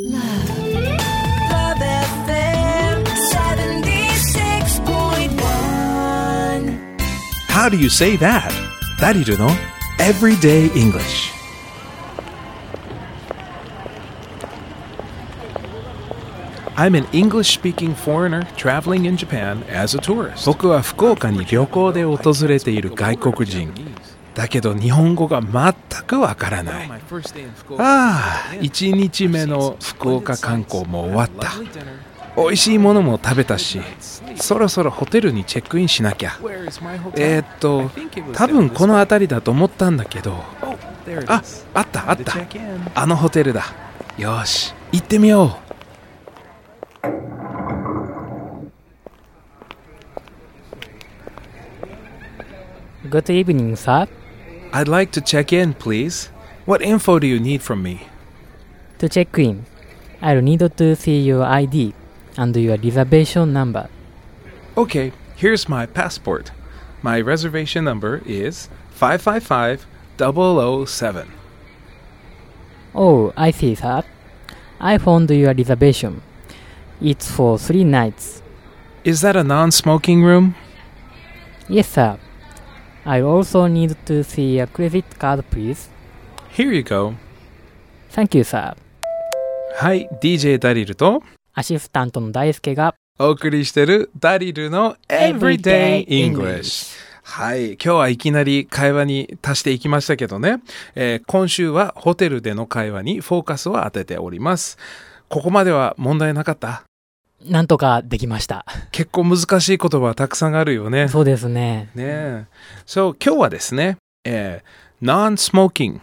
Love FM 76.1. How do you say that? ダリルの Everyday English I'm an English-speaking foreigner traveling in Japan as a tourist. 僕は福岡に旅行で訪れている外国人。 だけど日本語が全くわからない。ああ、1日目の福岡観光も終わった。美味しいものも食べたし、そろそろホテルにチェックインしなきゃ。えー、っと、多分この辺りだと思ったんだけど、あ、あったあった。あのホテルだ。よし、行ってみよう。Good evening, sir. I'd like to check in, please. What info do you need from me? To check in, I'll need to see your ID and your reservation number. Okay, here's my passport. My reservation number is 555 007. Oh, I see, sir. I found your reservation. It's for three nights. Is that a non smoking room? Yes, sir. I also need to see a credit card, please. Here you go. Thank you, sir. はい、DJ ダリルとアシスタントの大輔がお送りしてるダリルの Everyday English。はい。今日はいきなり会話に足していきましたけどね。えー今週はホテルでの会話にフォーカスを当てております。ここまでは問題なかった？なんとかできました。結構難しい言葉たくさんあるよね。そうですね。ねえ。そう、今日はですね、えー、non-smoking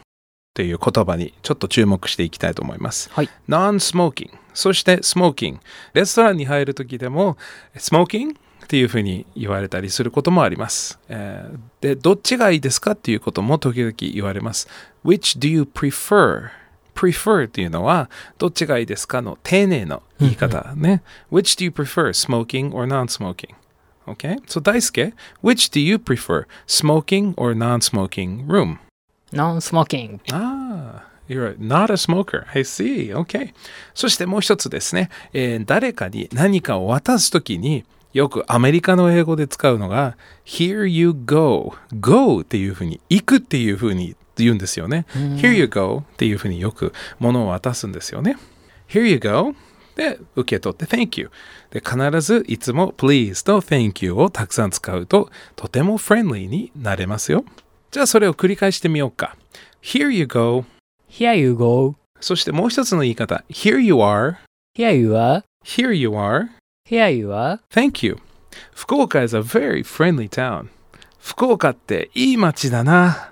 という言葉にちょっと注目していきたいと思います。はい。non-smoking。そして smoking。レストランに入るときでも smoking っていうふうに言われたりすることもあります。えーで、どっちがいいですかっていうことも時々言われます。Which do you prefer? Prefer っていうのはどっちがいいですかの丁寧な言い方ね。Which do you prefer? smoking or non-smoking? Okay? So 大輔 which do you prefer? smoking or non-smoking room? Non-smoking. Ah, you're not a smoker. I see. Okay. そしてもう一つですね、えー誰かに何かを渡すときによくアメリカの英語で使うのが Here you go. go っていうふうに、行くっていうふうに言うんですよね。Here you go っていうふうによく物を渡すんですよね。Here you go. で、受け取って Thank you。で、必ずいつも Please と Thank you をたくさん使うととてもフレンリーになれますよ。じゃあそれを繰り返してみようか。Here you go. Here you go. そしてもう一つの言い方。Here you are. Here you are. Here you are. Here you are. Thank you. 福岡 is a very friendly town. 福岡っていい街だな。